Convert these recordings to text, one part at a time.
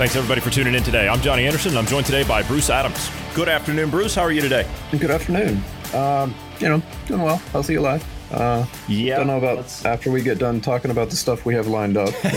Thanks everybody for tuning in today. I'm Johnny Anderson, and I'm joined today by Bruce Adams. Good afternoon, Bruce. How are you today? Good afternoon. Um, you know, doing well. Healthy, alive. Uh, Yeah, Don't know about let's- after we get done talking about the stuff we have lined up. you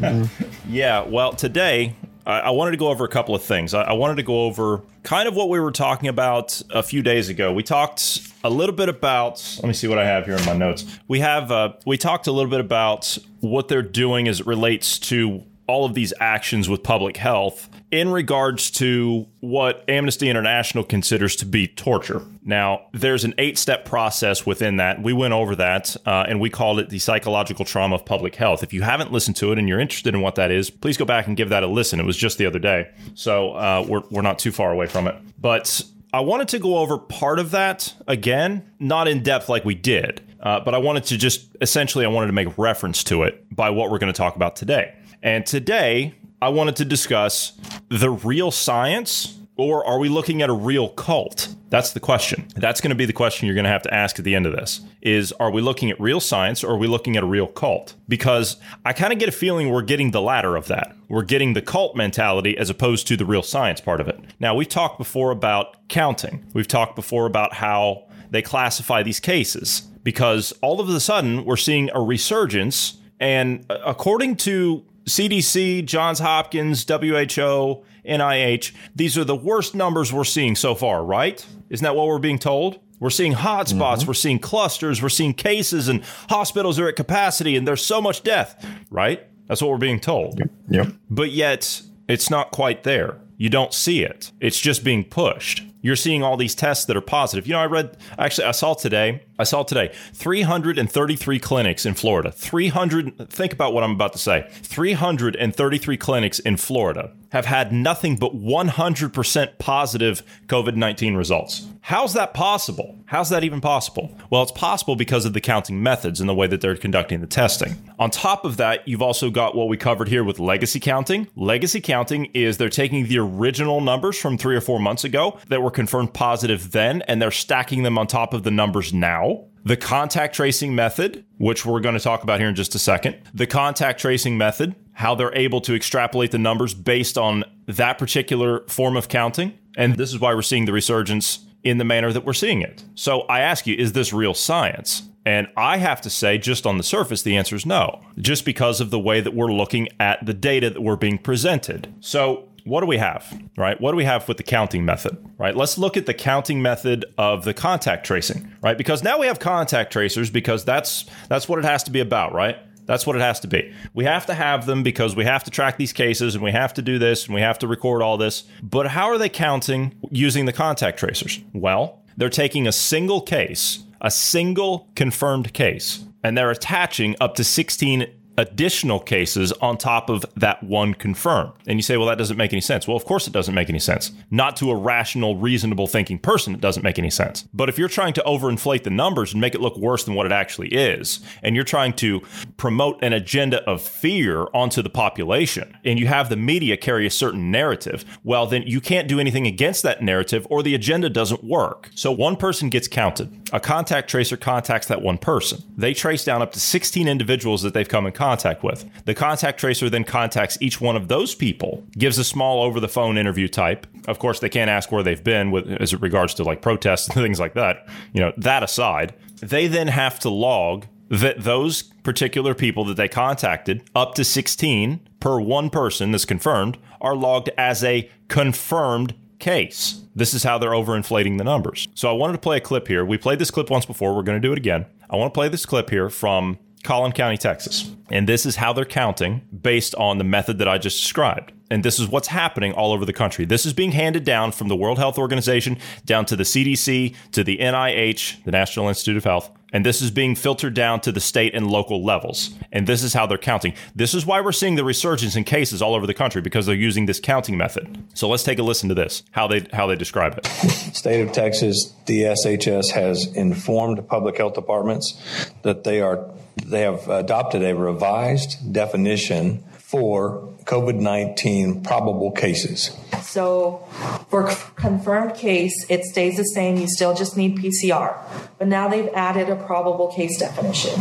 know. Yeah, well, today I, I wanted to go over a couple of things. I, I wanted to go over kind of what we were talking about a few days ago. We talked a little bit about. Let me see what I have here in my notes. We have uh, we talked a little bit about what they're doing as it relates to all of these actions with public health in regards to what Amnesty International considers to be torture. Now, there's an eight step process within that. We went over that uh, and we called it the psychological trauma of public health. If you haven't listened to it and you're interested in what that is, please go back and give that a listen. It was just the other day. So uh, we're, we're not too far away from it. But I wanted to go over part of that again, not in depth like we did, uh, but I wanted to just essentially, I wanted to make reference to it by what we're going to talk about today. And today, I wanted to discuss the real science, or are we looking at a real cult? That's the question. That's going to be the question you're going to have to ask at the end of this. Is are we looking at real science or are we looking at a real cult? Because I kind of get a feeling we're getting the latter of that. We're getting the cult mentality as opposed to the real science part of it. Now, we've talked before about counting. We've talked before about how they classify these cases because all of a sudden we're seeing a resurgence and uh, according to CDC, Johns Hopkins, WHO, NIH, these are the worst numbers we're seeing so far, right? Isn't that what we're being told? We're seeing hotspots, mm-hmm. we're seeing clusters, we're seeing cases, and hospitals are at capacity, and there's so much death, right? That's what we're being told. yep. But yet, it's not quite there. You don't see it. It's just being pushed. You're seeing all these tests that are positive. You know, I read, actually, I saw today, I saw today 333 clinics in Florida. 300, think about what I'm about to say. 333 clinics in Florida have had nothing but 100% positive COVID 19 results. How's that possible? How's that even possible? Well, it's possible because of the counting methods and the way that they're conducting the testing. On top of that, you've also got what we covered here with legacy counting. Legacy counting is they're taking the original numbers from three or four months ago that were confirmed positive then, and they're stacking them on top of the numbers now. The contact tracing method, which we're going to talk about here in just a second. The contact tracing method, how they're able to extrapolate the numbers based on that particular form of counting. And this is why we're seeing the resurgence in the manner that we're seeing it. So I ask you, is this real science? And I have to say, just on the surface, the answer is no, just because of the way that we're looking at the data that we're being presented. So, what do we have, right? What do we have with the counting method, right? Let's look at the counting method of the contact tracing, right? Because now we have contact tracers because that's that's what it has to be about, right? That's what it has to be. We have to have them because we have to track these cases and we have to do this and we have to record all this. But how are they counting using the contact tracers? Well, they're taking a single case, a single confirmed case, and they're attaching up to 16 additional cases on top of that one confirmed. And you say, well, that doesn't make any sense. Well, of course it doesn't make any sense. Not to a rational, reasonable thinking person, it doesn't make any sense. But if you're trying to overinflate the numbers and make it look worse than what it actually is, and you're trying to promote an agenda of fear onto the population, and you have the media carry a certain narrative, well, then you can't do anything against that narrative or the agenda doesn't work. So one person gets counted. A contact tracer contacts that one person. They trace down up to 16 individuals that they've come in contact with. The contact tracer then contacts each one of those people, gives a small over the phone interview type. Of course, they can't ask where they've been with as it regards to like protests and things like that. You know, that aside, they then have to log that those particular people that they contacted, up to 16 per one person that's confirmed, are logged as a confirmed case. This is how they're overinflating the numbers. So I wanted to play a clip here. We played this clip once before. We're going to do it again. I want to play this clip here from Collin County, Texas. And this is how they're counting based on the method that I just described. And this is what's happening all over the country. This is being handed down from the World Health Organization down to the CDC, to the NIH, the National Institute of Health, And this is being filtered down to the state and local levels. And this is how they're counting. This is why we're seeing the resurgence in cases all over the country because they're using this counting method. So let's take a listen to this, how they how they describe it. State of Texas, DSHS has informed public health departments that they are they have adopted a revised definition for COVID 19 probable cases. So, for confirmed case, it stays the same. You still just need PCR. But now they've added a probable case definition.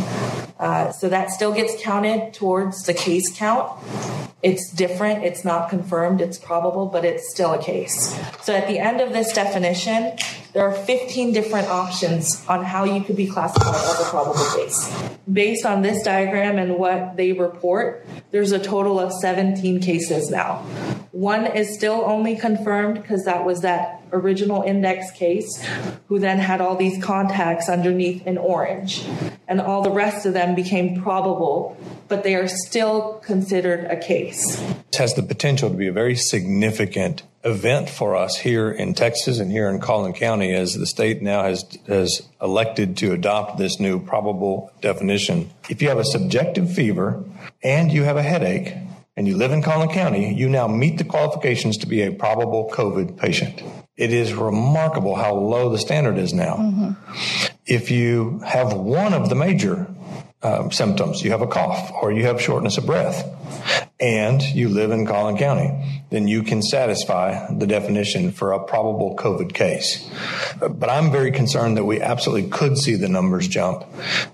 Uh, so that still gets counted towards the case count. It's different. It's not confirmed. It's probable, but it's still a case. So at the end of this definition, there are 15 different options on how you could be classified as a probable case. Based on this diagram and what they report, there's a total of 17 cases now. One is still only confirmed because that was that original index case, who then had all these contacts underneath in orange. And all the rest of them became probable, but they are still considered a case. It has the potential to be a very significant event for us here in Texas and here in Collin County as the state now has has elected to adopt this new probable definition. If you have a subjective fever and you have a headache and you live in Collin County, you now meet the qualifications to be a probable COVID patient. It is remarkable how low the standard is now. Mm-hmm. If you have one of the major um, symptoms, you have a cough or you have shortness of breath, and you live in Collin County, then you can satisfy the definition for a probable COVID case. But I'm very concerned that we absolutely could see the numbers jump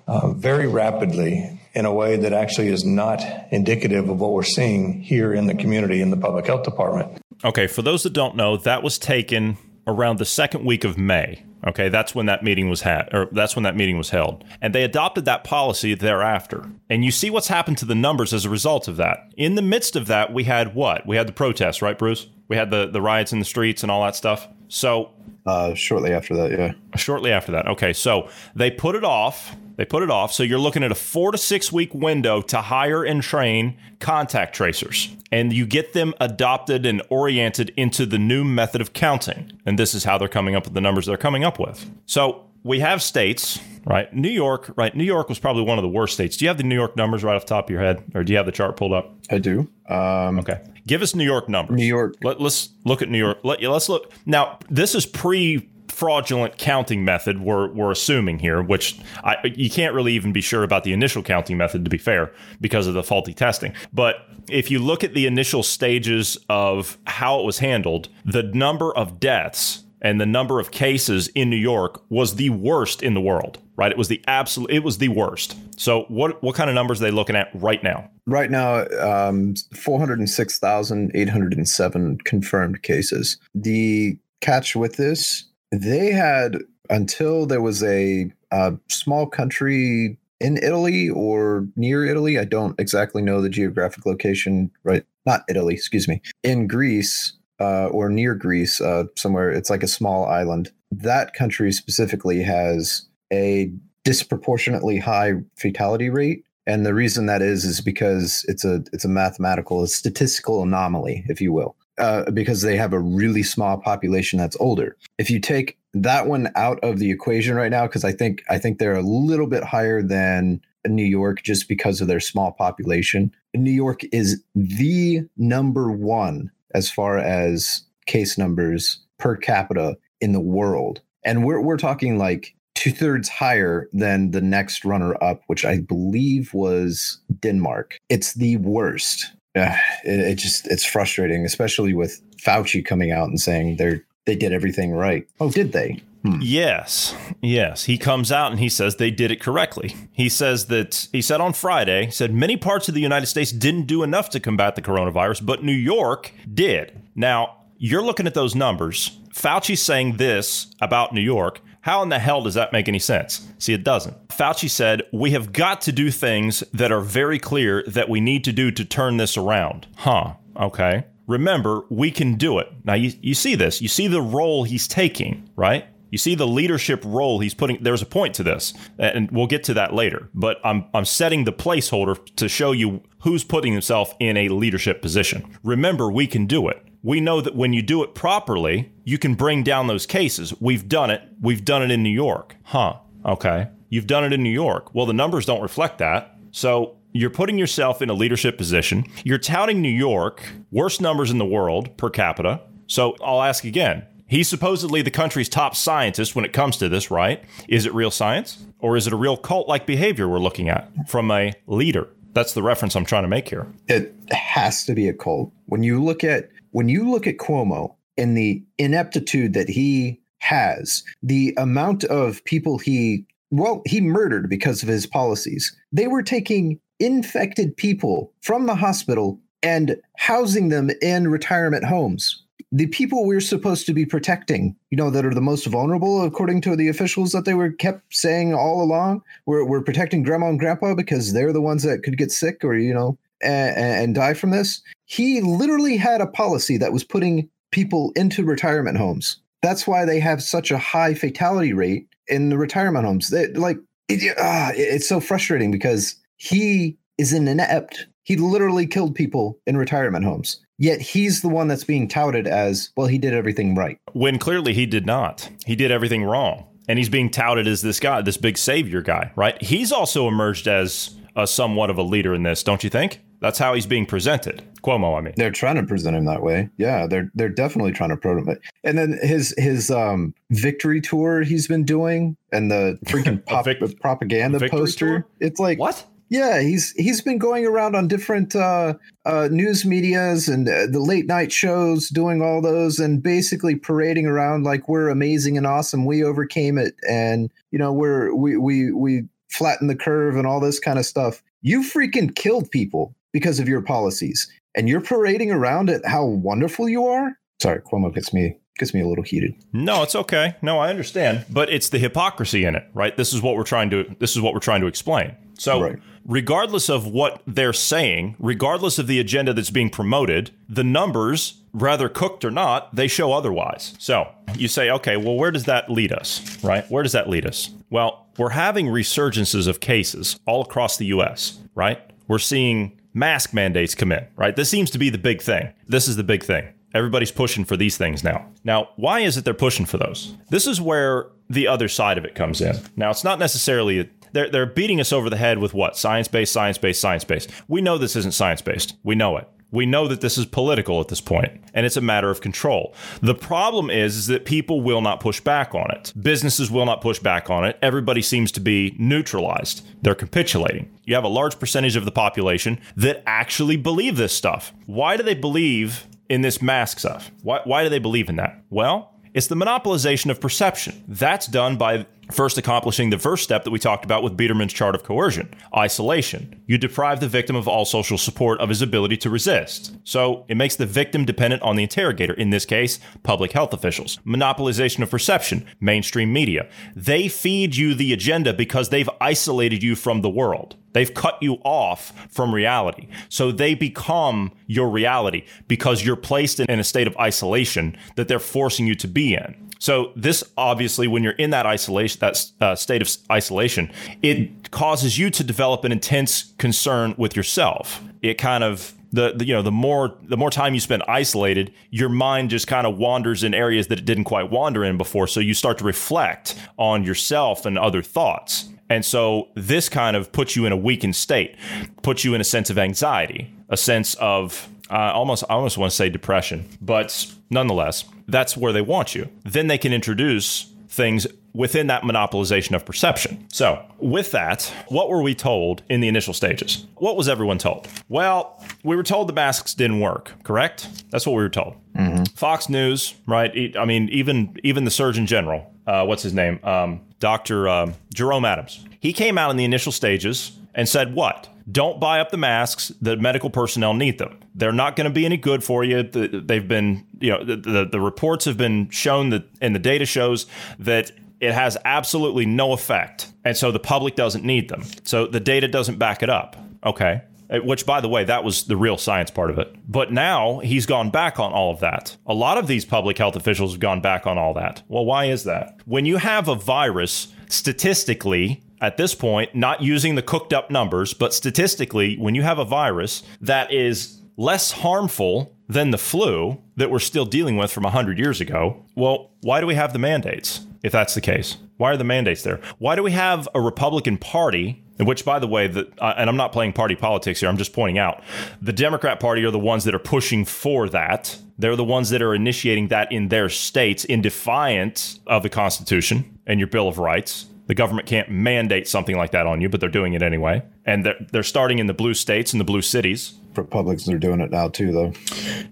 uh, very rapidly in a way that actually is not indicative of what we're seeing here in the community in the public health department. Okay, for those that don't know, that was taken around the second week of May. Okay, that's when that meeting was had, or that's when that meeting was held, and they adopted that policy thereafter. And you see what's happened to the numbers as a result of that. In the midst of that, we had what? We had the protests, right, Bruce? We had the the riots in the streets and all that stuff. So, uh, shortly after that, yeah. Shortly after that, okay. So they put it off they put it off. So you're looking at a four to six week window to hire and train contact tracers. And you get them adopted and oriented into the new method of counting. And this is how they're coming up with the numbers they're coming up with. So we have states, right? New York, right? New York was probably one of the worst states. Do you have the New York numbers right off the top of your head? Or do you have the chart pulled up? I do. Um, okay. Give us New York numbers. New York. Let, us look at New York. Let, let's look. Now, this is pre fraudulent counting method we're, we're assuming here, which I, you can't really even be sure about the initial counting method, to be fair, because of the faulty testing. But if you look at the initial stages of how it was handled, the number of deaths and the number of cases in New York was the worst in the world, right? It was the absolute, it was the worst. So what, what kind of numbers are they looking at right now? Right now, um, 406,807 confirmed cases. The catch with this they had until there was a, a small country in Italy or near Italy. I don't exactly know the geographic location. Right, not Italy. Excuse me. In Greece uh, or near Greece, uh, somewhere. It's like a small island. That country specifically has a disproportionately high fatality rate and the reason that is is because it's a it's a mathematical a statistical anomaly if you will uh, because they have a really small population that's older. If you take that one out of the equation right now, because I think I think they're a little bit higher than New York just because of their small population. New York is the number one as far as case numbers per capita in the world, and we're we're talking like two thirds higher than the next runner up, which I believe was Denmark. It's the worst yeah, it, it just it's frustrating, especially with Fauci coming out and saying they're they did everything right. Oh, did they? Hmm. Yes, yes. He comes out and he says they did it correctly. He says that he said on Friday, said many parts of the United States didn't do enough to combat the coronavirus, but New York did. Now, you're looking at those numbers. Fauci's saying this about New York. How in the hell does that make any sense? See, it doesn't. Fauci said, We have got to do things that are very clear that we need to do to turn this around. Huh. Okay. Remember, we can do it. Now, you, you see this. You see the role he's taking, right? You see the leadership role he's putting. There's a point to this, and we'll get to that later. But I'm I'm setting the placeholder to show you who's putting himself in a leadership position. Remember, we can do it we know that when you do it properly, you can bring down those cases. We've done it. We've done it in New York. Huh. Okay. You've done it in New York. Well, the numbers don't reflect that. So you're putting yourself in a leadership position. You're touting New York, worst numbers in the world per capita. So I'll ask again. He's supposedly the country's top scientist when it comes to this, right? Is it real science? Or is it a real cult like behavior we're looking at from a leader? That's the reference I'm trying to make here. It has to be a cult. When you look at when you look at Cuomo and the ineptitude that he has, the amount of people he well, he murdered because of his policies. They were taking infected people from the hospital and housing them in retirement homes. The people we're supposed to be protecting, you know, that are the most vulnerable, according to the officials that they were kept saying all along, we're, we're protecting grandma and grandpa because they're the ones that could get sick or, you know, and, and die from this. He literally had a policy that was putting people into retirement homes. That's why they have such a high fatality rate in the retirement homes. They, like, it, uh, it's so frustrating because he is an inept. He literally killed people in retirement homes. Yet he's the one that's being touted as, well, he did everything right. When clearly he did not. He did everything wrong. And he's being touted as this guy, this big savior guy, right? He's also emerged as a somewhat of a leader in this, don't you think? That's how he's being presented. Cuomo, I mean. They're trying to present him that way. Yeah, they're they're definitely trying to promote it. And then his his um victory tour he's been doing and the freaking pop, vic- propaganda poster. Tour? It's like what? Yeah, he's he's been going around on different uh, uh, news medias and uh, the late night shows, doing all those, and basically parading around like we're amazing and awesome. We overcame it, and you know we're we we we flattened the curve and all this kind of stuff. You freaking killed people because of your policies, and you're parading around at how wonderful you are. Sorry, Cuomo gets me gets me a little heated. No, it's okay. No, I understand, but it's the hypocrisy in it, right? This is what we're trying to this is what we're trying to explain. So, right. regardless of what they're saying, regardless of the agenda that's being promoted, the numbers, rather cooked or not, they show otherwise. So, you say, okay, well, where does that lead us, right? Where does that lead us? Well, we're having resurgences of cases all across the US, right? We're seeing mask mandates come in, right? This seems to be the big thing. This is the big thing. Everybody's pushing for these things now. Now, why is it they're pushing for those? This is where the other side of it comes in. Now, it's not necessarily they're they're beating us over the head with what science based, science based, science based. We know this isn't science based. We know it. We know that this is political at this point, and it's a matter of control. The problem is, is that people will not push back on it. Businesses will not push back on it. Everybody seems to be neutralized. They're capitulating. You have a large percentage of the population that actually believe this stuff. Why do they believe in this mask stuff? Why, why do they believe in that? Well, it's the monopolization of perception. That's done by first accomplishing the first step that we talked about with Biderman's chart of coercion isolation. You deprive the victim of all social support of his ability to resist. So it makes the victim dependent on the interrogator, in this case, public health officials. Monopolization of perception, mainstream media. They feed you the agenda because they've isolated you from the world. They've cut you off from reality. So they become your reality because you're placed in a state of isolation that they're forcing you to be in. So this obviously, when you're in that isolation, that uh, state of isolation, it causes you to develop an intense concern with yourself. It kind of the, the, you know the more the more time you spend isolated your mind just kind of wanders in areas that it didn't quite wander in before so you start to reflect on yourself and other thoughts and so this kind of puts you in a weakened state puts you in a sense of anxiety a sense of uh, almost I almost want to say depression but nonetheless that's where they want you. Then they can introduce things within that monopolization of perception. So, with that, what were we told in the initial stages? What was everyone told? Well, we were told the masks didn't work, correct? That's what we were told. Mm-hmm. Fox News, right? I mean, even even the Surgeon General, uh, what's his name? Um, Dr. Um, Jerome Adams. He came out in the initial stages and said what? Don't buy up the masks. The medical personnel need them. They're not going to be any good for you. They've been, you know, the, the, the reports have been shown that, and the data shows that it has absolutely no effect. And so the public doesn't need them. So the data doesn't back it up. Okay. Uh, which, by the way, that was the real science part of it. But now he's gone back on all of that. A lot of these public health officials have gone back on all that. Well, why is that? When you have a virus, statistically, at this point, not using the cooked up numbers, but statistically, when you have a virus that is less harmful than the flu that we're still dealing with from 100 years ago, well, why do we have the mandates if that's the case? Why are the mandates there? Why do we have a Republican Party? Which, by the way, the, uh, and I'm not playing party politics here. I'm just pointing out the Democrat Party are the ones that are pushing for that. They're the ones that are initiating that in their states in defiance of the Constitution and your Bill of Rights. The government can't mandate something like that on you, but they're doing it anyway. And they're, they're starting in the blue states and the blue cities. Republicans are doing it now too, though.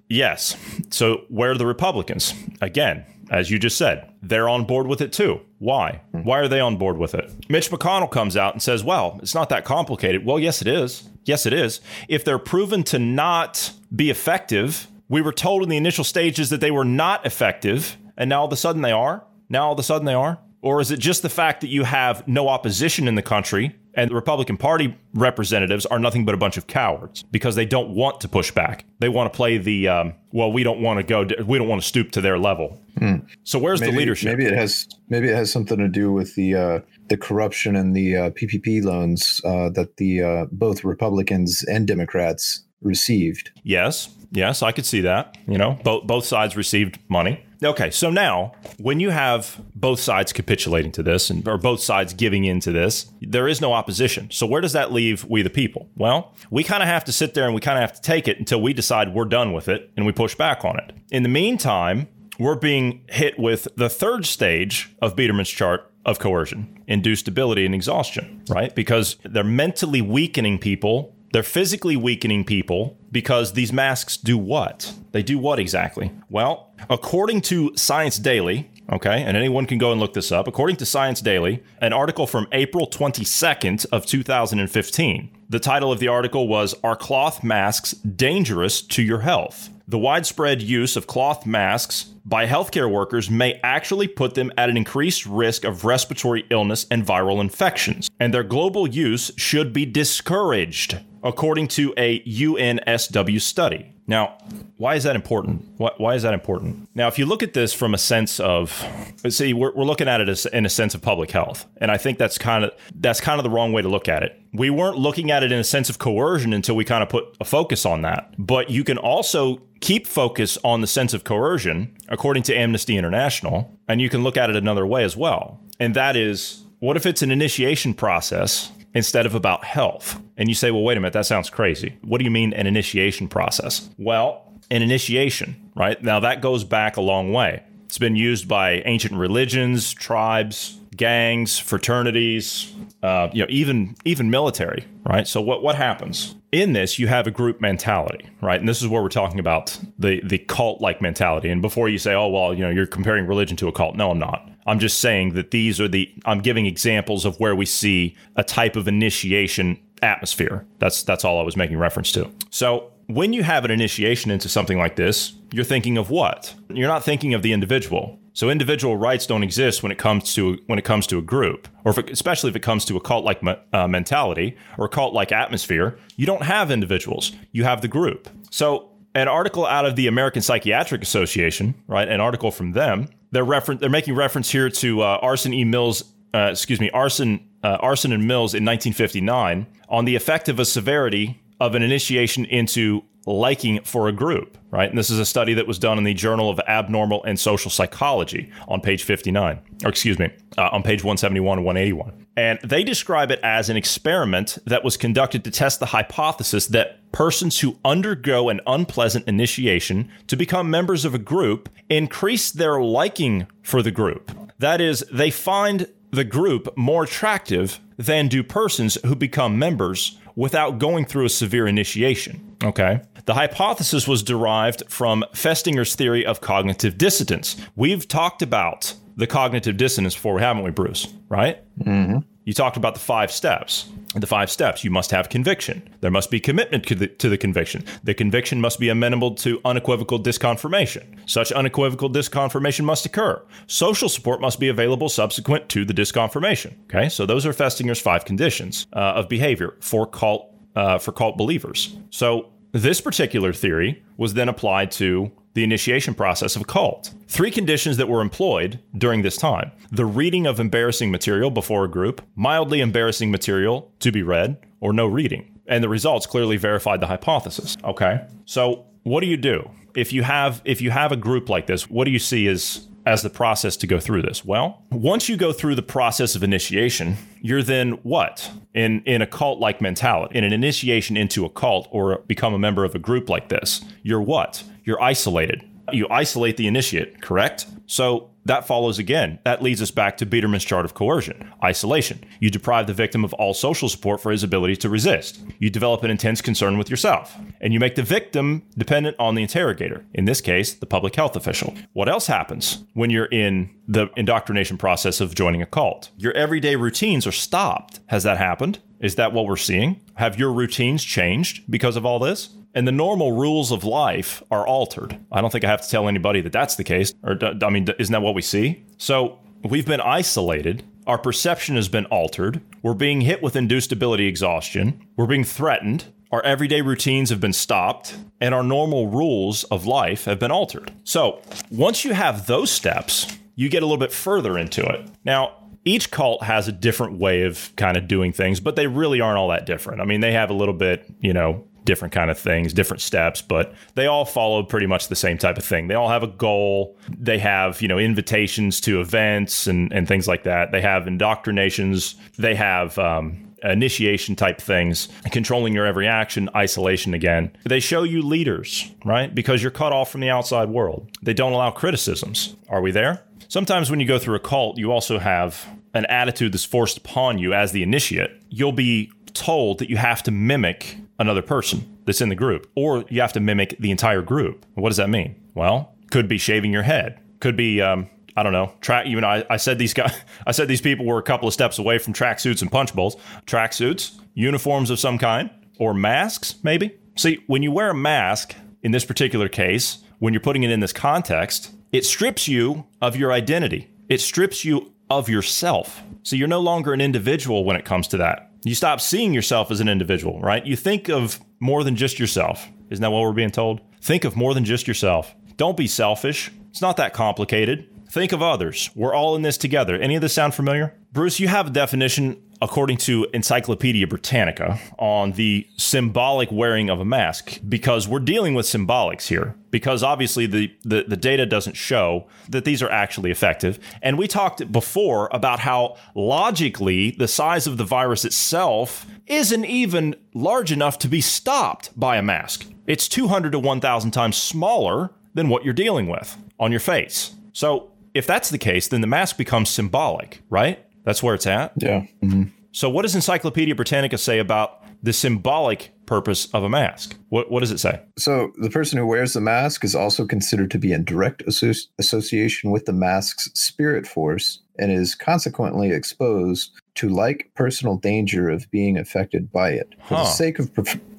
Yes. So where are the Republicans? Again, as you just said, they're on board with it too. Why? Why are they on board with it? Mitch McConnell comes out and says, well, it's not that complicated. Well, yes, it is. Yes, it is. If they're proven to not be effective, we were told in the initial stages that they were not effective, and now all of a sudden they are. Now all of a sudden they are. Or is it just the fact that you have no opposition in the country and the Republican Party representatives are nothing but a bunch of cowards because they don't want to push back. They want to play the um, well. We don't want to go. We don't want to stoop to their level. Hmm. So where's maybe, the leadership? Maybe it has. Maybe it has something to do with the uh, the corruption and the uh, PPP loans uh, that the uh, both Republicans and Democrats received. Yes, yes, I could see that. You know, both both sides received money. Okay, so now when you have both sides capitulating to this and or both sides giving in to this, there is no opposition. So where does that leave we the people? Well, we kind of have to sit there and we kind of have to take it until we decide we're done with it and we push back on it. In the meantime, we're being hit with the third stage of Biderman's chart of coercion, induced debility and exhaustion, right? Because they're mentally weakening people they're physically weakening people because these masks do what? They do what exactly? Well, according to Science Daily, okay, and anyone can go and look this up. According to Science Daily, an article from April 22nd of 2015. The title of the article was Are cloth masks dangerous to your health? The widespread use of cloth masks by healthcare workers may actually put them at an increased risk of respiratory illness and viral infections, and their global use should be discouraged according to a UNSW study. Now, why is that important? Why, is that important? Now, if you look at this from a sense of, see, we're, we're looking at it as, in a sense of public health, and I think that's kind of that's kind of the wrong way to look at it. We weren't looking at it in a sense of coercion until we kind of put a focus on that. But you can also keep focus on the sense of coercion, according to Amnesty International, and you can look at it another way as well, and that is, what if it's an initiation process instead of about health. And you say, well, wait a minute, that sounds crazy. What do you mean an initiation process? Well, an initiation, right? Now that goes back a long way. It's been used by ancient religions, tribes, gangs, fraternities, uh, you know, even even military, right? So what what happens in this? You have a group mentality, right? And this is where we're talking about the the cult like mentality. And before you say, oh well, you know, you're comparing religion to a cult. No, I'm not. I'm just saying that these are the I'm giving examples of where we see a type of initiation atmosphere. That's that's all I was making reference to. So when you have an initiation into something like this, you're thinking of what? You're not thinking of the individual. So individual rights don't exist when it comes to when it comes to a group, or if it, especially if it comes to a cult-like uh, mentality or a cult-like atmosphere. You don't have individuals; you have the group. So an article out of the American Psychiatric Association, right? An article from them they're refer- they're making reference here to uh, Arson E. Mills, uh, excuse me, Arson uh, Arson and Mills in 1959 on the effect of a severity of an initiation into liking for a group, right? And this is a study that was done in the Journal of Abnormal and Social Psychology on page 59, or excuse me, uh, on page 171 and 181. And they describe it as an experiment that was conducted to test the hypothesis that persons who undergo an unpleasant initiation to become members of a group increase their liking for the group. That is, they find the group more attractive than do persons who become members without going through a severe initiation. Okay. The hypothesis was derived from Festinger's theory of cognitive dissonance. We've talked about the cognitive dissonance before, haven't we, Bruce? Right? Mm-hmm. You talked about the five steps. The five steps you must have conviction. There must be commitment to the, to the conviction. The conviction must be amenable to unequivocal disconfirmation. Such unequivocal disconfirmation must occur. Social support must be available subsequent to the disconfirmation. Okay, so those are Festinger's five conditions uh, of behavior for cult uh, for cult believers. So this particular theory was then applied to the initiation process of a cult. Three conditions that were employed during this time the reading of embarrassing material before a group, mildly embarrassing material to be read, or no reading. And the results clearly verified the hypothesis. Okay. So what do you do? If you have if you have a group like this, what do you see as as the process to go through this? Well, once you go through the process of initiation, you're then what? In in a cult like mentality, in an initiation into a cult or become a member of a group like this, you're what? You're isolated. You isolate the initiate, correct? So that follows again. That leads us back to Biderman's chart of coercion isolation. You deprive the victim of all social support for his ability to resist. You develop an intense concern with yourself. And you make the victim dependent on the interrogator, in this case, the public health official. What else happens when you're in the indoctrination process of joining a cult? Your everyday routines are stopped. Has that happened? Is that what we're seeing? Have your routines changed because of all this? And the normal rules of life are altered. I don't think I have to tell anybody that that's the case. Or, I mean, isn't that what we see? So we've been isolated. Our perception has been altered. We're being hit with induced debility exhaustion. We're being threatened. Our everyday routines have been stopped, and our normal rules of life have been altered. So once you have those steps, you get a little bit further into it. Now, each cult has a different way of kind of doing things, but they really aren't all that different. I mean, they have a little bit, you know, different kind of things, different steps, but they all follow pretty much the same type of thing. They all have a goal. They have, you know, invitations to events and, and things like that. They have indoctrinations. They have um, initiation type things, controlling your every action, isolation again. They show you leaders, right? Because you're cut off from the outside world. They don't allow criticisms. Are we there? Sometimes when you go through a cult, you also have an attitude that's forced upon you as the initiate. You'll be told that you have to mimic another person that's in the group, or you have to mimic the entire group. What does that mean? Well, could be shaving your head, could be um, I don't know. Track. Even I, I said these guys. I said these people were a couple of steps away from tracksuits and punch bowls. Tracksuits, uniforms of some kind, or masks, maybe. See, when you wear a mask in this particular case, when you're putting it in this context, it strips you of your identity. It strips you of yourself. So you're no longer an individual when it comes to that. You stop seeing yourself as an individual, right? You think of more than just yourself. Isn't that what we're being told? Think of more than just yourself. Don't be selfish. It's not that complicated. Think of others. We're all in this together. Any of this sound familiar? Bruce, you have a definition according to Encyclopedia Britannica, on the symbolic wearing of a mask because we're dealing with symbolics here. Because obviously the, the, the, data doesn't show that these are actually effective. And we talked before about how logically the size of the virus itself isn't even large enough to be stopped by a mask. It's 200 to 1,000 times smaller than what you're dealing with on your face. So if that's the case, then the mask becomes symbolic, right? That's where it's at. Yeah. Mm-hmm. So, what does Encyclopedia Britannica say about the symbolic purpose of a mask? What, what does it say? So, the person who wears the mask is also considered to be in direct asso- association with the mask's spirit force and is consequently exposed to like personal danger of being affected by it. For huh. the sake of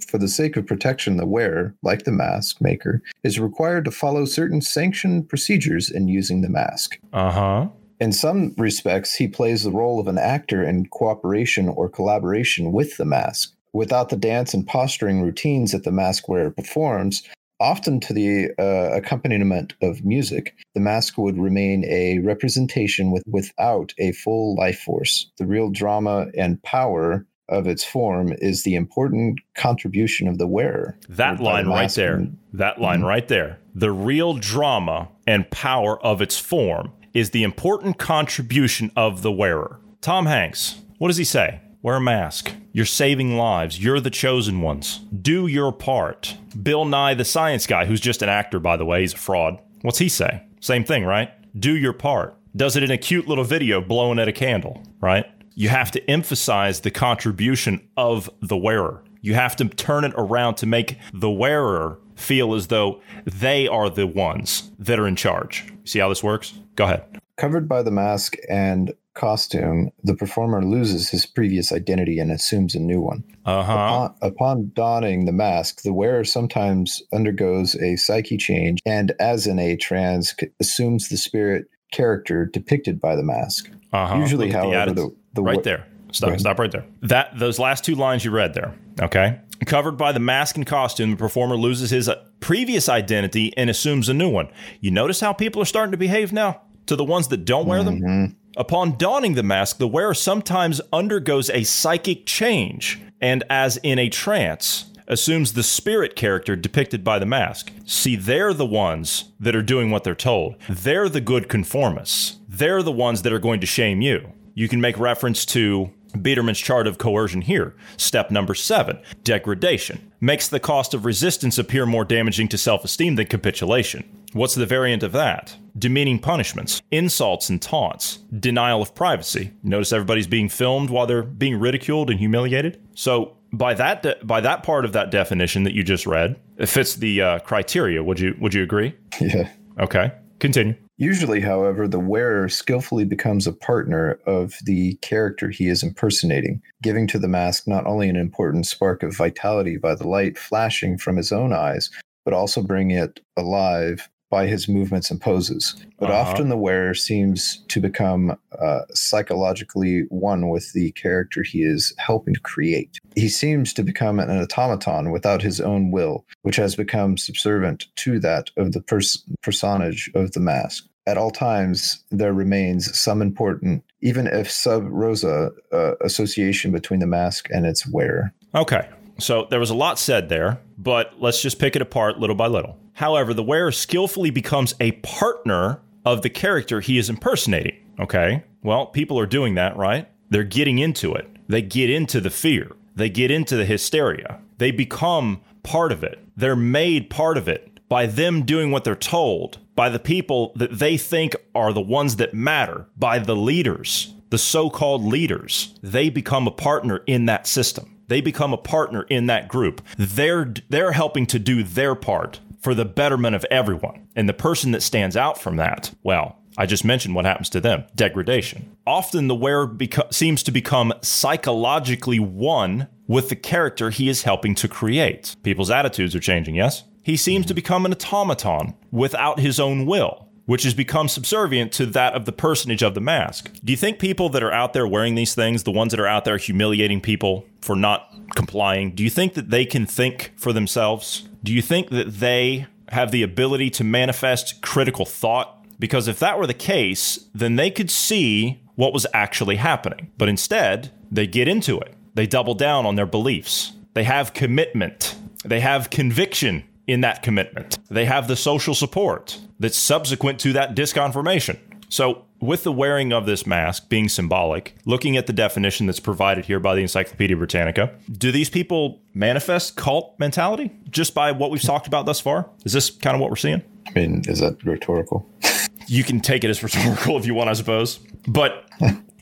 for the sake of protection, the wearer, like the mask maker, is required to follow certain sanctioned procedures in using the mask. Uh huh. In some respects, he plays the role of an actor in cooperation or collaboration with the mask. Without the dance and posturing routines that the mask wearer performs, often to the uh, accompaniment of music, the mask would remain a representation with, without a full life force. The real drama and power of its form is the important contribution of the wearer. That line right there. That line mm-hmm. right there. The real drama and power of its form is the important contribution of the wearer. Tom Hanks, what does he say? Wear a mask. You're saving lives. You're the chosen ones. Do your part. Bill Nye, the science guy, who's just an actor, by the way, he's a fraud. What's he say? Same thing, right? Do your part. Does it in a cute little video blowing at a candle, right? You have to emphasize the contribution of the wearer. You have to turn it around to make the wearer feel as though they are the ones that are in charge. See how this works? Go ahead. Covered by the mask and costume, the performer loses his previous identity and assumes a new one. Uh-huh. Upon, upon, donning the mask, the wearer sometimes undergoes a psyche change and, as in a trance, assumes the spirit character depicted by the mask. Uh-huh. Usually, however, the, the, right there. Stop. Stop right there. That those last two lines you read there. Okay. Covered by the mask and costume, the performer loses his previous identity and assumes a new one. You notice how people are starting to behave now to the ones that don't wear them? Mm-hmm. Upon donning the mask, the wearer sometimes undergoes a psychic change and, as in a trance, assumes the spirit character depicted by the mask. See, they're the ones that are doing what they're told. They're the good conformists. They're the ones that are going to shame you. You can make reference to Biderman's chart of coercion here. Step number seven degradation makes the cost of resistance appear more damaging to self esteem than capitulation. What's the variant of that? Demeaning punishments, insults and taunts, denial of privacy. Notice everybody's being filmed while they're being ridiculed and humiliated. So, by that de- by that part of that definition that you just read, it fits the uh, criteria. Would you would you agree? Yeah. Okay, continue. Usually, however, the wearer skillfully becomes a partner of the character he is impersonating, giving to the mask not only an important spark of vitality by the light flashing from his own eyes, but also bringing it alive by his movements and poses. But Uh-huh. often the wearer seems to become uh, psychologically one with the character he is helping to create. He seems to become an automaton without his own will, which has become subservient to that of the pers- personage of the mask. At all times, there remains some important, even if sub rosa, uh, association between the mask and its wearer. Okay. So there was a lot said there, but let's just pick it apart little by little. However, the wearer skillfully becomes a partner of the character he is impersonating. Okay. Well, people are doing that, right? They're getting into it. They get into the fear. They get into the hysteria. They become part of it. They're made part of it by them doing what they're told, by the people that they think are the ones that matter, by the leaders, the so called leaders. They become a partner in that system. They become a partner in that group. They're, they're helping to do their part for the betterment of everyone. And the person that stands out from that, well, I just mentioned what happens to them degradation. Often the wearer beco- seems to become psychologically one with the character he is helping to create. People's attitudes are changing, yes? He seems to become an automaton without his own will, which has become subservient to that of the personage of the mask. Do you think people that are out there wearing these things, the ones that are out there humiliating people for not complying, do you think that they can think for themselves? Do you think that they have the ability to manifest critical thought? Because if that were the case, then they could see what was actually happening. But instead, they get into it. They double down on their beliefs. They have commitment. They have conviction in that commitment. They have the social support that's subsequent to that disconfirmation. So, with the wearing of this mask being symbolic, looking at the definition that's provided here by the Encyclopedia Britannica, do these people manifest cult mentality just by what we've talked about thus far? Is this kind of what we're seeing? I mean, is that rhetorical? you can take it as rhetorical if you want, I suppose. But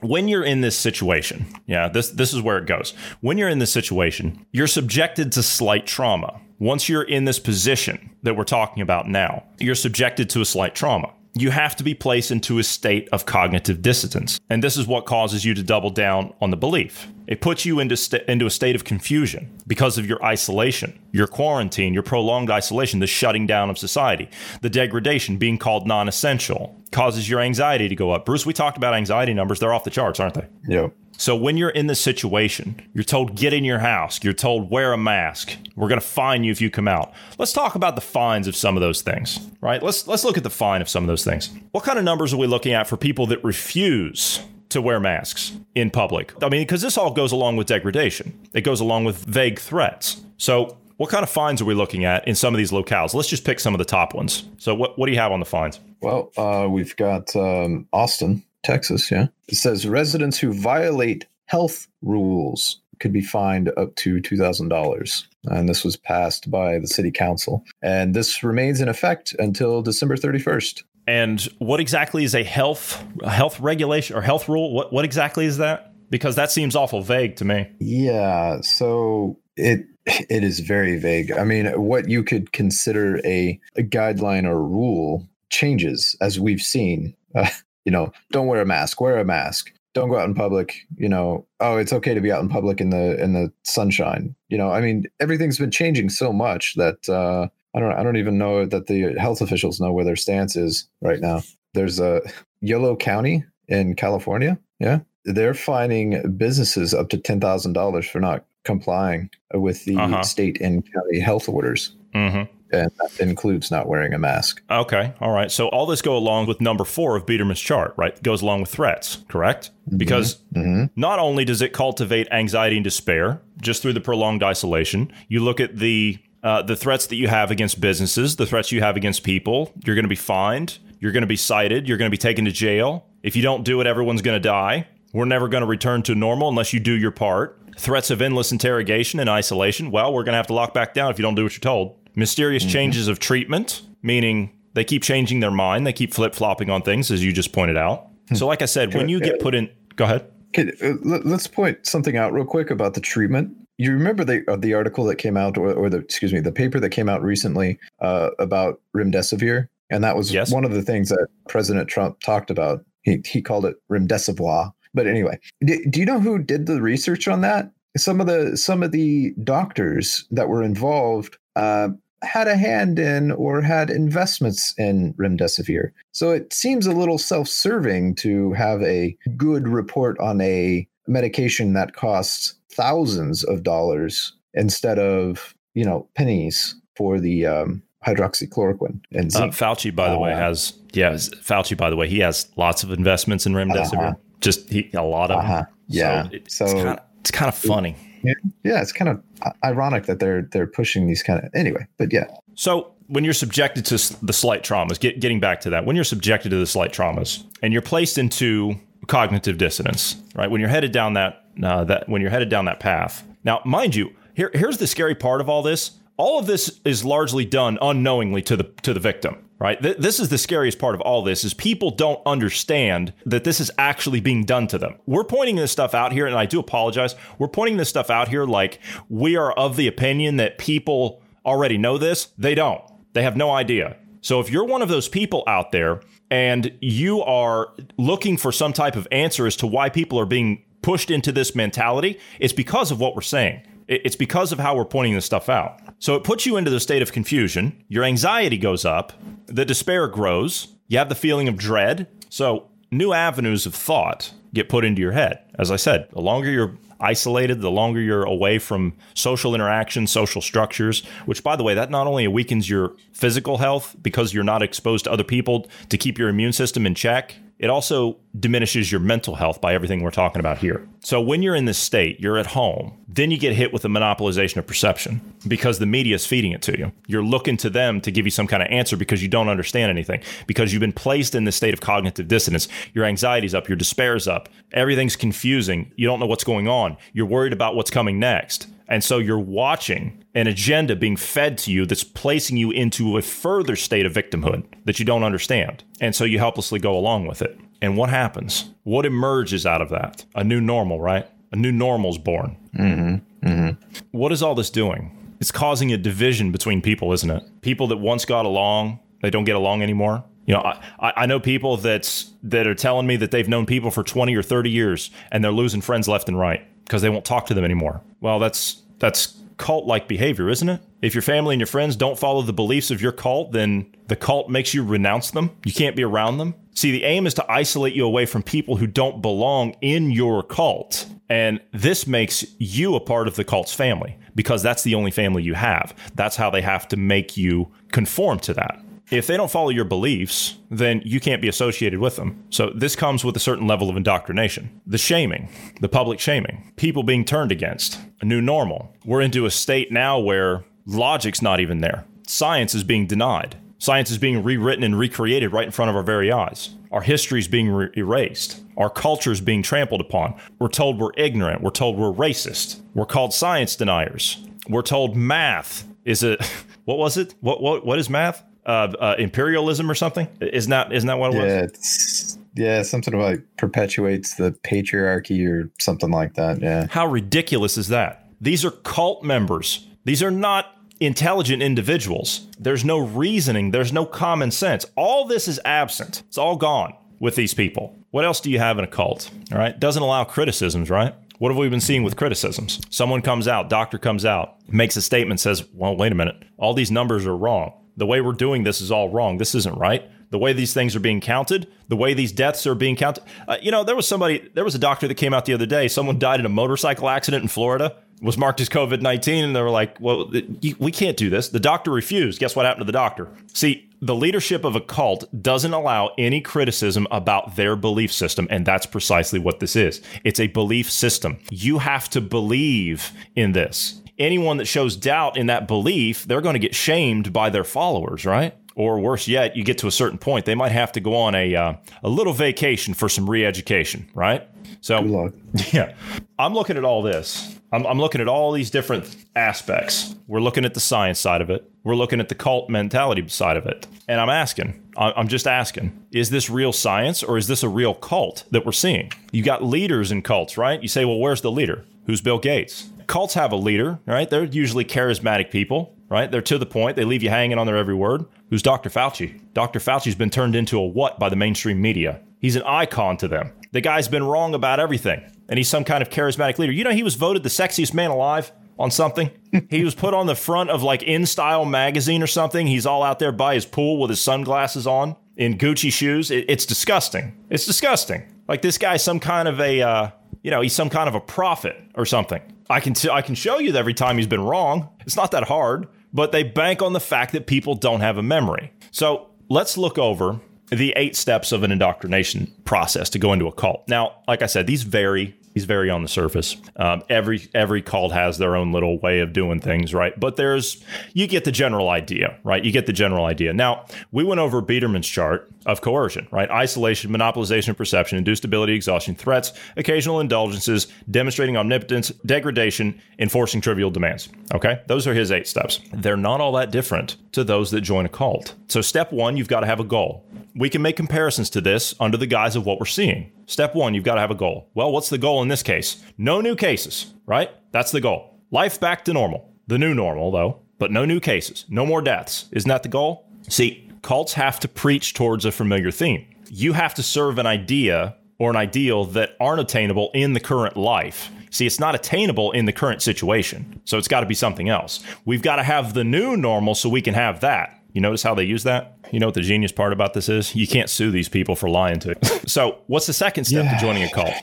when you're in this situation, yeah, this this is where it goes. When you're in this situation, you're subjected to slight trauma. Once you're in this position that we're talking about now, you're subjected to a slight trauma. You have to be placed into a state of cognitive dissonance. And this is what causes you to double down on the belief. It puts you into, st- into a state of confusion because of your isolation, your quarantine, your prolonged isolation, the shutting down of society, the degradation, being called non essential, causes your anxiety to go up. Bruce, we talked about anxiety numbers. They're off the charts, aren't they? Yep. So when you're in this situation, you're told get in your house, you're told wear a mask. We're going to fine you if you come out. Let's talk about the fines of some of those things, right? Let's let's look at the fine of some of those things. What kind of numbers are we looking at for people that refuse to wear masks in public? I mean, because this all goes along with degradation. It goes along with vague threats. So what kind of fines are we looking at in some of these locales? Let's just pick some of the top ones. So what what do you have on the fines? Well, uh, we've got um, Austin, Texas. Yeah. It says residents who violate health rules could be fined up to $2,000. And this was passed by the city council. And this remains in effect until December 31st. And what exactly is a health a health regulation or health rule? What what exactly is that? Because that seems awful vague to me. Yeah. So it it is very vague. I mean, what you could consider a, a guideline or rule changes as we've seen. Uh, you know, don't wear a mask. Wear a mask. Don't go out in public. You know, oh, it's okay to be out in public in the in the sunshine. You know, I mean, everything's been changing so much that uh, I don't I don't even know that the health officials know where their stance is right now. There's a Yolo County in California. Yeah, they're fining businesses up to ten thousand dollars for not complying with the Uh-huh. state and county health orders. hmm and that includes not wearing a mask. Okay, all right. So all this go along with number four of Biderman's chart, right? It goes along with threats, correct? Because not only does it cultivate anxiety and despair just through the prolonged isolation, you look at the uh, the threats that you have against businesses, the threats you have against people. You're going to be fined. You're going to be cited. You're going to be taken to jail. If you don't do it, everyone's going to die. We're never going to return to normal unless you do your part. Threats of endless interrogation and isolation. Well, we're going to have to lock back down if you don't do what you're told. Mysterious changes of treatment, meaning they keep changing their mind. They keep flip flopping on things, as you just pointed out. So, like I said, when you get put in, go ahead. Okay, uh, let- let's point something out real quick about the treatment. You remember the uh, the article that came out, or, or the excuse me, the paper that came out recently uh, about remdesivir, and that was Yes. one of the things that President Trump talked about. He he called it remdesivir. But anyway, do, do you know who did the research on that? Some of the some of the doctors that were involved uh, had a hand in or had investments in remdesivir. So it seems a little self-serving to have a good report on a medication that costs thousands of dollars instead of you know pennies for the um, hydroxychloroquine and Uh. Fauci, by the way, Uh, has yeah. Fauci, by the way, he has lots of investments in remdesivir. Uh-huh. Just he, a lot of Uh-huh. Yeah. So, it- So- it's kind of it's kind of funny. Yeah, it's kind of ironic that they're they're pushing these kind of anyway. But yeah, So when you're subjected to the slight traumas, get, getting back to that, when you're subjected to the slight traumas and you're placed into cognitive dissonance, right? When you're headed down that uh, that when you're headed down that path. Now, mind you, here here's the scary part of all this. All of this is largely done unknowingly to the to the victim, right? Th- this is the scariest part of all this is people don't understand that this is actually being done to them. We're pointing this stuff out here and I do apologize. We're pointing this stuff out here like we are of the opinion that people already know this. They don't. They have no idea. So if you're one of those people out there and you are looking for some type of answer as to why people are being pushed into this mentality, it's because of what we're saying. It- It's because of how we're pointing this stuff out. So it puts you into the state of confusion. Your anxiety goes up. The despair grows. You have the feeling of dread. So new avenues of thought get put into your head. As I said, the longer you're isolated, the longer you're away from social interaction, social structures, which, by the way, that not only weakens your physical health because you're not exposed to other people to keep your immune system in check, it also diminishes your mental health by everything we're talking about here. So when you're in this state, you're at home, then you get hit with the monopolization of perception because the media is feeding it to you. You're looking to them to give you some kind of answer because you don't understand anything, because you've been placed in this state of cognitive dissonance. Your anxiety's up, your despair's up, everything's confusing. You don't know what's going on. You're worried about what's coming next. And so you're watching an agenda being fed to you that's placing you into a further state of victimhood that you don't understand. And so you helplessly go along with it. And what happens? What emerges out of that? A new normal, right? A new normal's born. Mm-hmm. Mm-hmm. What is all this doing? It's causing a division between people, isn't it? People that once got along, they don't get along anymore. You know, I, I I know people that's that are telling me that they've known people for 20 or 30 years and they're losing friends left and right because they won't talk to them anymore. Well, that's that's cult-like behavior, isn't it? If your family and your friends don't follow the beliefs of your cult, then the cult makes you renounce them. You can't be around them. See, the aim is to isolate you away from people who don't belong in your cult. And this makes you a part of the cult's family because that's the only family you have. That's how they have to make you conform to that. If they don't follow your beliefs, then you can't be associated with them. So this comes with a certain level of indoctrination. The shaming, the public shaming, people being turned against, a new normal. We're into a state now where logic's not even there. Science is being denied. Science is being rewritten and recreated right in front of our very eyes. Our history is being re- erased. Our culture is being trampled upon. We're told we're ignorant. We're told we're racist. We're called science deniers. We're told math is a what was it? What what what is math? Uh, uh, imperialism or something? Isn't that isn't that what it was? yeah, it's yeah something about like perpetuates the patriarchy or something like that. Yeah, How ridiculous is that? These are cult members. These are not intelligent individuals. There's no reasoning, there's no common sense. All this is absent. It's all gone with these people. What else do you have in a cult? All right? Doesn't allow criticisms, right? What have we been seeing with criticisms? Someone comes out, doctor comes out, makes a statement, says, Well, wait a minute. All these numbers are wrong. The way we're doing this is all wrong. This isn't right. The way these things are being counted, the way these deaths are being counted. Uh, you know, there was somebody, there was a doctor that came out the other day. Someone died in a motorcycle accident in Florida. was marked as COVID 19. And they were like, well, we can't do this. The doctor refused. Guess what happened to the doctor? See, the leadership of a cult doesn't allow any criticism about their belief system. And that's precisely what this is it's a belief system. You have to believe in this. Anyone that shows doubt in that belief, they're going to get shamed by their followers, right? Or worse yet, you get to a certain point, they might have to go on a uh, a little vacation for some re-education, right? So, yeah, I'm looking at all this. I'm, I'm looking at all these different aspects. We're looking at the science side of it. We're looking at the cult mentality side of it. And I'm asking, I'm just asking, is this real science or is this a real cult that we're seeing? You got leaders in cults, right? You say, well, where's the leader? Who's Bill Gates? Cults have a leader, right? They're usually charismatic people, right? They're to the point. They leave you hanging on their every word. Who's Dr. Fauci? Dr. Fauci's been turned into a what by the mainstream media? He's an icon to them. The guy's been wrong about everything, and he's some kind of charismatic leader. You know, he was voted the sexiest man alive on something. he was put on the front of like In Style magazine or something. He's all out there by his pool with his sunglasses on in Gucci shoes. It, it's disgusting. It's disgusting. Like this guy's some kind of a, uh, you know, he's some kind of a prophet or something. I can t- I can show you that every time he's been wrong. It's not that hard, but they bank on the fact that people don't have a memory. So let's look over the eight steps of an indoctrination process to go into a cult. Now, like I said, these vary. These very on the surface. Um, every every cult has their own little way of doing things, right? But there's you get the general idea, right? You get the general idea. Now, we went over Biderman's chart of coercion, right? Isolation, monopolization perception, induced debility, exhaustion, threats, occasional indulgences, demonstrating omnipotence, degradation, enforcing trivial demands. Okay, those are his eight steps. They're not all that different to those that join a cult. So, step one, you've got to have a goal we can make comparisons to this under the guise of what we're seeing. Step one, you've got to have a goal. Well, what's the goal in this case? No new cases, right? That's the goal. Life back to normal. The new normal, though, but no new cases, no more deaths. Isn't that the goal? See, cults have to preach towards a familiar theme. You have to serve an idea or an ideal that aren't attainable in the current life. See, it's not attainable in the current situation. So it's got to be something else. We've got to have the new normal so we can have that. You notice how they use that? You know what the genius part about this is? You can't sue these people for lying to you. so, what's the second step yeah. to joining a cult?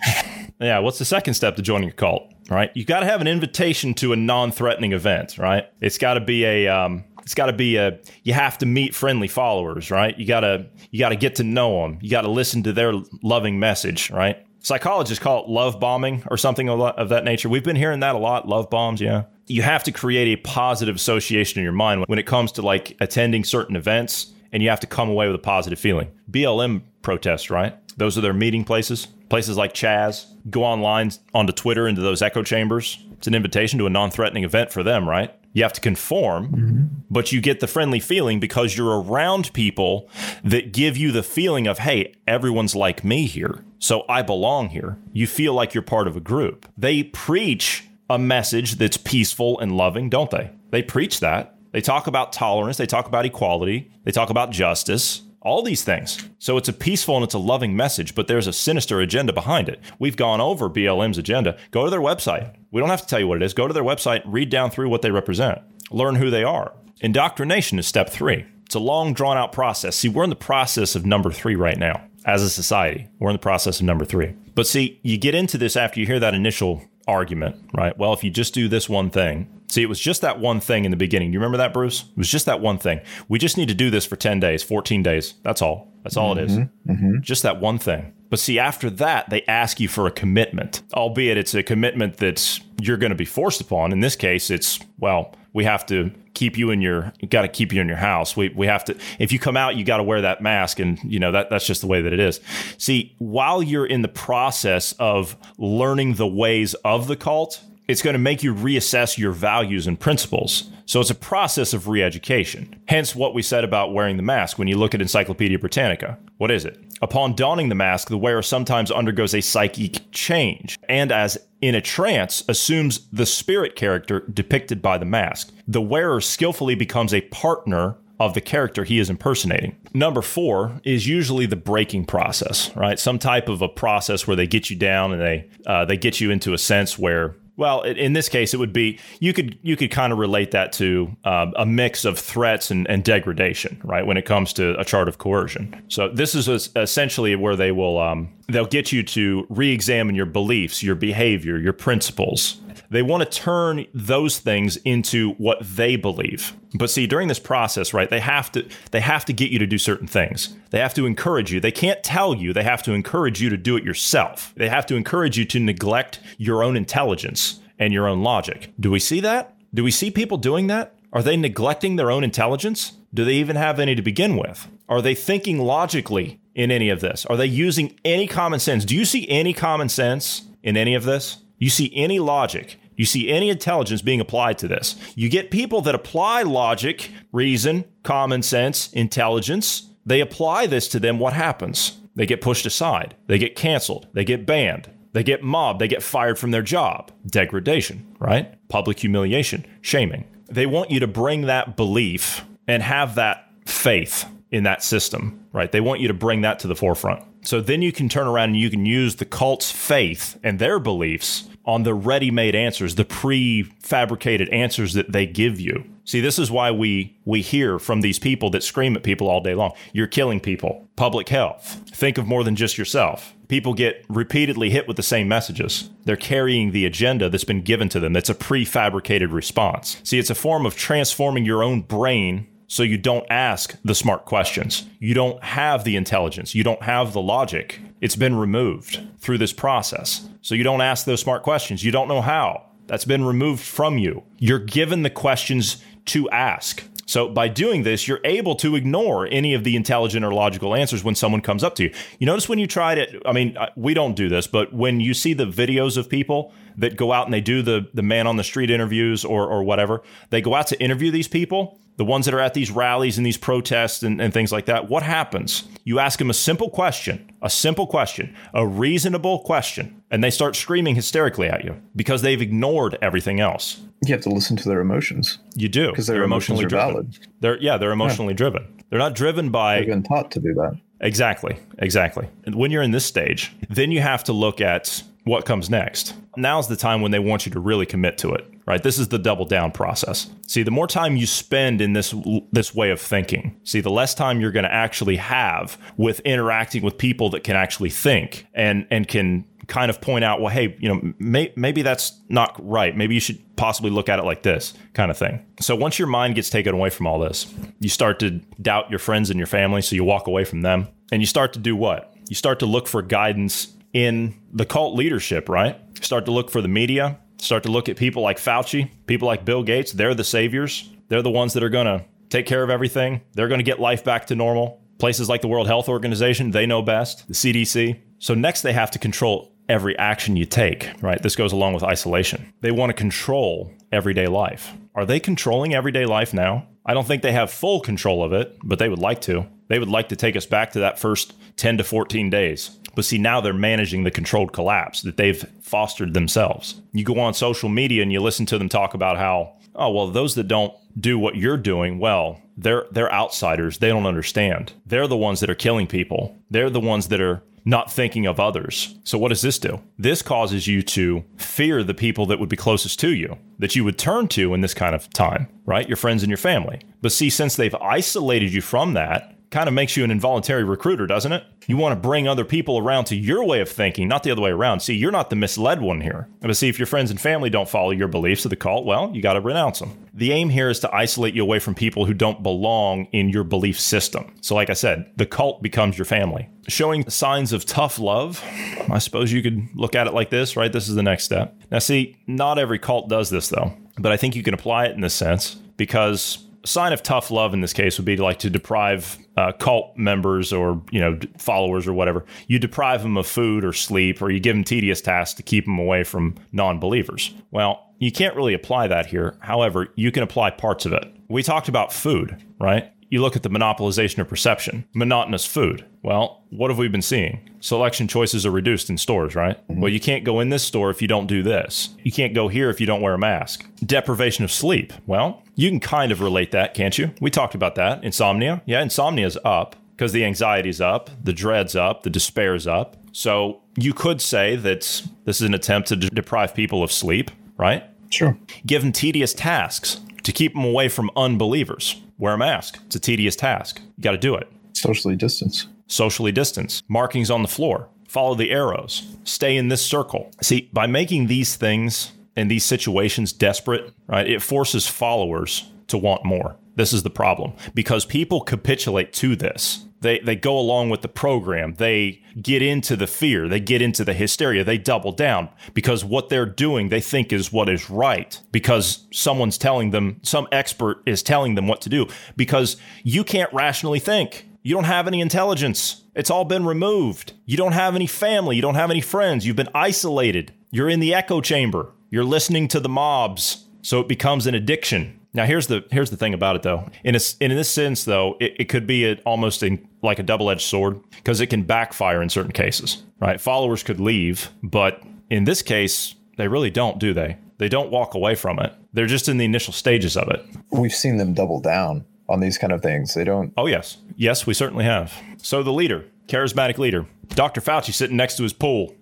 Yeah, what's the second step to joining a cult? Right, you got to have an invitation to a non-threatening event. Right, it's got to be a um, it's got to be a you have to meet friendly followers right you got to you got to get to know them you got to listen to their loving message right psychologists call it love bombing or something of that nature we've been hearing that a lot love bombs yeah you have to create a positive association in your mind when it comes to like attending certain events and you have to come away with a positive feeling. BLM protests, right? Those are their meeting places. Places like Chaz. Go online onto Twitter into those echo chambers. It's an invitation to a non threatening event for them, right? You have to conform, mm-hmm. but you get the friendly feeling because you're around people that give you the feeling of, hey, everyone's like me here. So I belong here. You feel like you're part of a group. They preach a message that's peaceful and loving, don't they? They preach that. They talk about tolerance, they talk about equality, they talk about justice, all these things. So it's a peaceful and it's a loving message, but there's a sinister agenda behind it. We've gone over BLM's agenda. Go to their website. We don't have to tell you what it is. Go to their website, read down through what they represent, learn who they are. Indoctrination is step three. It's a long, drawn out process. See, we're in the process of number three right now as a society. We're in the process of number three. But see, you get into this after you hear that initial argument, right? Well, if you just do this one thing, see, it was just that one thing in the beginning. Do you remember that, Bruce? It was just that one thing. We just need to do this for 10 days, 14 days. That's all. That's all mm-hmm, it is. Mm-hmm. mm-hmm. Just that one thing. But see, after that, they ask you for a commitment, albeit it's a commitment that you're going to be forced upon. In this case, it's, well, we have to keep you in your got to keep you in your house. We we have to if you come out you got to wear that mask and you know that that's just the way that it is. See, while you're in the process of learning the ways of the cult, it's going to make you reassess your values and principles. So it's a process of re-education. Hence what we said about wearing the mask when you look at Encyclopedia Britannica. What is it? Upon donning the mask, the wearer sometimes undergoes a psychic change and as in a trance assumes the spirit character depicted by the mask. The wearer skillfully becomes a partner of the character he is impersonating. Number four is usually the breaking process, right? Some type of a process where they get you down and they uh, they get you into a sense where well, in this case, it would be you could you could kind of relate that to um, a mix of threats and, and, degradation, right? When it comes to a chart of coercion. So this is essentially where they will um, they'll get you to re-examine your beliefs, your behavior, your principles. They want to turn those things into what they believe. But see, during this process, right, they have to they have to get you to do certain things. They have to encourage you. They can't tell you, they have to encourage you to do it yourself. They have to encourage you to neglect your own intelligence and your own logic. Do we see that? Do we see people doing that? Are they neglecting their own intelligence? Do they even have any to begin with? Are they thinking logically in any of this? Are they using any common sense? Do you see any common sense in any of this? You see any logic? You see any intelligence being applied to this? You get people that apply logic, reason, common sense, intelligence. They apply this to them. What happens? They get pushed aside. They get canceled. They get banned. They get mobbed. They get fired from their job. Degradation, right? Public humiliation, shaming. They want you to bring that belief and have that faith in that system, right? They want you to bring that to the forefront. So then you can turn around and you can use the cult's faith and their beliefs on the ready made answers, the prefabricated answers that they give you. See, this is why we, we hear from these people that scream at people all day long. You're killing people. Public health. Think of more than just yourself. People get repeatedly hit with the same messages. They're carrying the agenda that's been given to them. That's a prefabricated response. See, it's a form of transforming your own brain so you don't ask the smart questions. You don't have the intelligence. You don't have the logic. It's been removed through this process. So you don't ask those smart questions. You don't know how. That's been removed from you. You're given the questions to ask. So by doing this, you're able to ignore any of the intelligent or logical answers when someone comes up to you. You notice when you try to, I mean, we don't do this, but when you see the videos of people that go out and they do the the man on the street interviews or or whatever, they go out to interview these people the ones that are at these rallies and these protests and, and, things like that, what happens? You ask them a simple question, a simple question, a reasonable question, and they start screaming hysterically at you because they've ignored everything else. You have to listen to their emotions. You do because they're emotionally driven. valid. They're yeah, they're emotionally yeah. driven. They're not driven by. They've been taught to do that. Exactly, exactly. And when you're in this stage, then you have to look at what comes next. Now's the time when they want you to really commit to it, right? This is the double down process. See, the more time you spend in this this way of thinking, see, the less time you're going to actually have with interacting with people that can actually think and and can kind of point out, well, hey, you know, may, maybe that's not right. Maybe you should possibly look at it like this kind of thing. So once your mind gets taken away from all this, you start to doubt your friends and your family, so you walk away from them and you start to do what? You start to look for guidance in the cult leadership, right? Start to look for the media, start to look at people like Fauci, people like Bill Gates. They're the saviors. They're the ones that are going to take care of everything. They're going to get life back to normal. Places like the World Health Organization, they know best, the CDC. So next they have to control every action you take, right? This goes along with isolation. They want to control everyday life. Are they controlling everyday life now? I don't think they have full control of it, but they would like to. They would like to take us back to that first 10 to 14 days. But see, now they're managing the controlled collapse that they've fostered themselves. You go on social media and you listen to them talk about how, oh, well, those that don't do what you're doing, well, they're they're outsiders. They don't understand. They're the ones that are killing people. They're the ones that are not thinking of others. So what does this do? This causes you to fear the people that would be closest to you, that you would turn to in this kind of time, right? Your friends and your family. But see, since they've isolated you from that, kind of makes you an involuntary recruiter, doesn't it? You want to bring other people around to your way of thinking, not the other way around. See, you're not the misled one here. But see, if your friends and family don't follow your beliefs of the cult, well, you got to renounce them. The aim here is to isolate you away from people who don't belong in your belief system. So, like I said, the cult becomes your family. Showing signs of tough love, I suppose you could look at it like this, right? This is the next step. Now, see, not every cult does this, though, but I think you can apply it in this sense because sign of tough love in this case would be like to deprive uh, cult members or you know followers or whatever you deprive them of food or sleep or you give them tedious tasks to keep them away from non-believers well you can't really apply that here however you can apply parts of it we talked about food right you look at the monopolization of perception, monotonous food. Well, what have we been seeing? Selection choices are reduced in stores, right? Mm-hmm. Well, you can't go in this store if you don't do this. You can't go here if you don't wear a mask. Deprivation of sleep. Well, you can kind of relate that, can't you? We talked about that. Insomnia. Yeah, insomnia is up because the anxiety's up, the dread's up, the despair's up. So you could say that this is an attempt to deprive people of sleep, right? Sure. Give them tedious tasks to keep them away from unbelievers wear a mask. It's a tedious task. You got to do it. Socially distance. Socially distance. Markings on the floor. Follow the arrows. Stay in this circle. See, by making these things in these situations desperate, right? It forces followers to want more. This is the problem because people capitulate to this. They, they go along with the program. They get into the fear. They get into the hysteria. They double down because what they're doing they think is what is right because someone's telling them, some expert is telling them what to do because you can't rationally think. You don't have any intelligence. It's all been removed. You don't have any family. You don't have any friends. You've been isolated. You're in the echo chamber. You're listening to the mobs. So it becomes an addiction. Now here's the here's the thing about it though. In a, in this sense though, it, it could be a, almost in, like a double edged sword because it can backfire in certain cases. Right? Followers could leave, but in this case, they really don't, do they? They don't walk away from it. They're just in the initial stages of it. We've seen them double down on these kind of things. They don't. Oh yes, yes, we certainly have. So the leader, charismatic leader, Dr. Fauci, sitting next to his pool.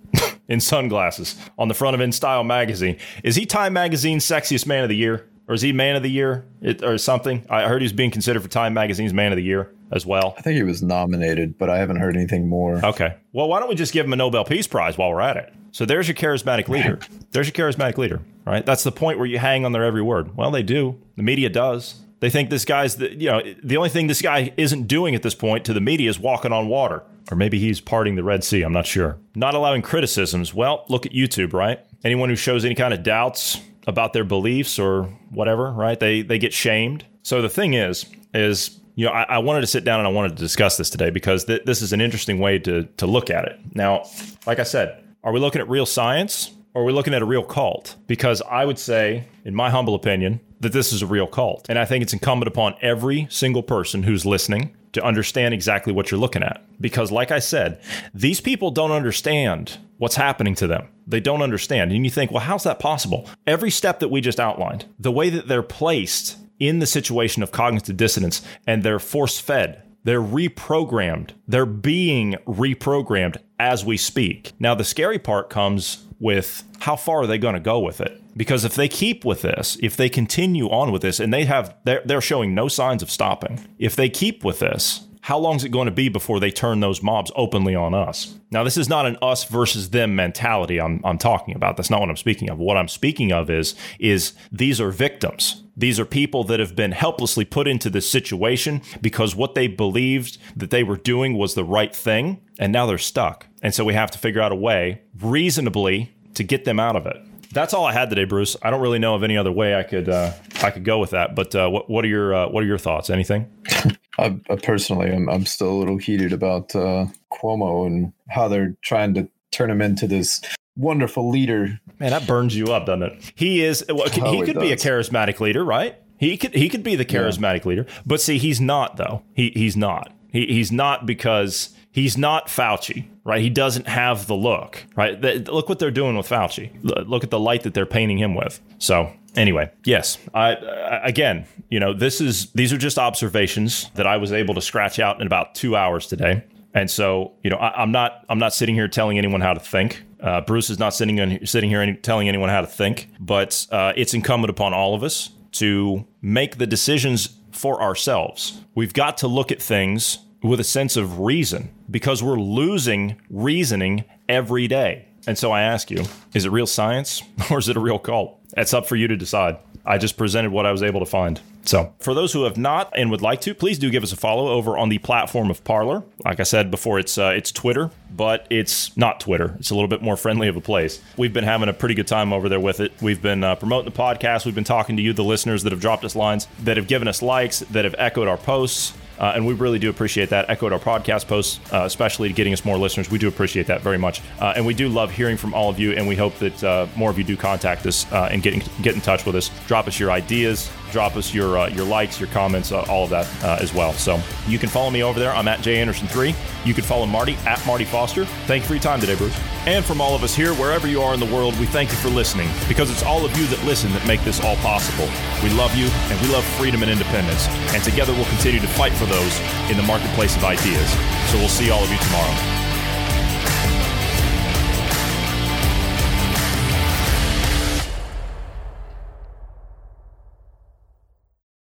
In sunglasses on the front of InStyle magazine. Is he Time Magazine's sexiest man of the year? or is he man of the year it, or something? I heard he's being considered for Time Magazine's man of the year as well. I think he was nominated, but I haven't heard anything more. Okay. Well, why don't we just give him a Nobel Peace Prize while we're at it? So there's your charismatic leader. There's your charismatic leader, right? That's the point where you hang on their every word. Well, they do. The media does. They think this guy's the you know the only thing this guy isn't doing at this point to the media is walking on water, or maybe he's parting the Red Sea. I'm not sure. Not allowing criticisms. Well, look at YouTube, right? Anyone who shows any kind of doubts about their beliefs or whatever, right? They they get shamed. So the thing is, is you know, I, I wanted to sit down and I wanted to discuss this today because th- this is an interesting way to to look at it. Now, like I said, are we looking at real science or are we looking at a real cult? Because I would say, in my humble opinion, that this is a real cult, and I think it's incumbent upon every single person who's listening to understand exactly what you're looking at. Because, like I said, these people don't understand what's happening to them. They don't understand. And you think, well, how's that possible? Every step that we just outlined, the way that they're placed in the situation of cognitive dissonance and they're force fed, they're reprogrammed, they're being reprogrammed as we speak. Now, the scary part comes with how far are they going to go with it? Because if they keep with this, if they continue on with this, and they have, they're, they're showing no signs of stopping. If they keep with this, how long is it going to be before they turn those mobs openly on us? Now, this is not an us versus them mentality I'm, I'm talking about. That's not what I'm speaking of. What I'm speaking of is, is these are victims. These are people that have been helplessly put into this situation because what they believed that they were doing was the right thing, and now they're stuck. And so we have to figure out a way reasonably to get them out of it. That's all I had today, Bruce. I don't really know of any other way I could uh, I could go with that. But uh, what what are your uh, what are your thoughts? Anything? I, I personally, I'm I'm still a little heated about uh, Cuomo and how they're trying to turn him into this wonderful leader. Man, that burns you up, doesn't it? He is. Well, he Oh, it could be a charismatic leader, right? He could he could be the charismatic leader, but see, he's not though. He he's not. He he's not because he's not Fauci, right? He doesn't have the look, right? Th- look what they're doing with Fauci. Look at the light that they're painting him with. So anyway, yes, I, I again, you know, this is these are just observations that I was able to scratch out in about two hours today. And so, you know, I, I'm not I'm not sitting here telling anyone how to think. Uh, Bruce is not sitting in, sitting here any, telling anyone how to think, but uh, it's incumbent upon all of us to make the decisions for ourselves. We've got to look at things with a sense of reason because we're losing reasoning every day. And so I ask you, is it real science or is it a real cult? It's up for you to decide. I just presented what I was able to find. So, for those who have not and would like to, please do give us a follow over on the platform of Parler. Like I said before, it's uh, it's Twitter, but it's not Twitter. It's a little bit more friendly of a place. We've been having a pretty good time over there with it. We've been uh, promoting the podcast. We've been talking to you, the listeners that have dropped us lines, that have given us likes, that have echoed our posts. Uh, and we really do appreciate that. Echoed our podcast posts, uh, especially getting us more listeners. We do appreciate that very much, uh, and we do love hearing from all of you. And we hope that uh, more of you do contact us uh, and get in, get in touch with us. Drop us your ideas, drop us your uh, your likes, your comments, all of that as well. So you can follow me over there. I'm at Jay Anderson three. You can follow Marty at Marty Foster. Thank you for your time today, Bruce. And from all of us here, wherever you are in the world, we thank you for listening because it's all of you that listen that make this all possible. We love you and we love freedom and independence. And together we'll continue to fight for those in the marketplace of ideas. So we'll see all of you tomorrow.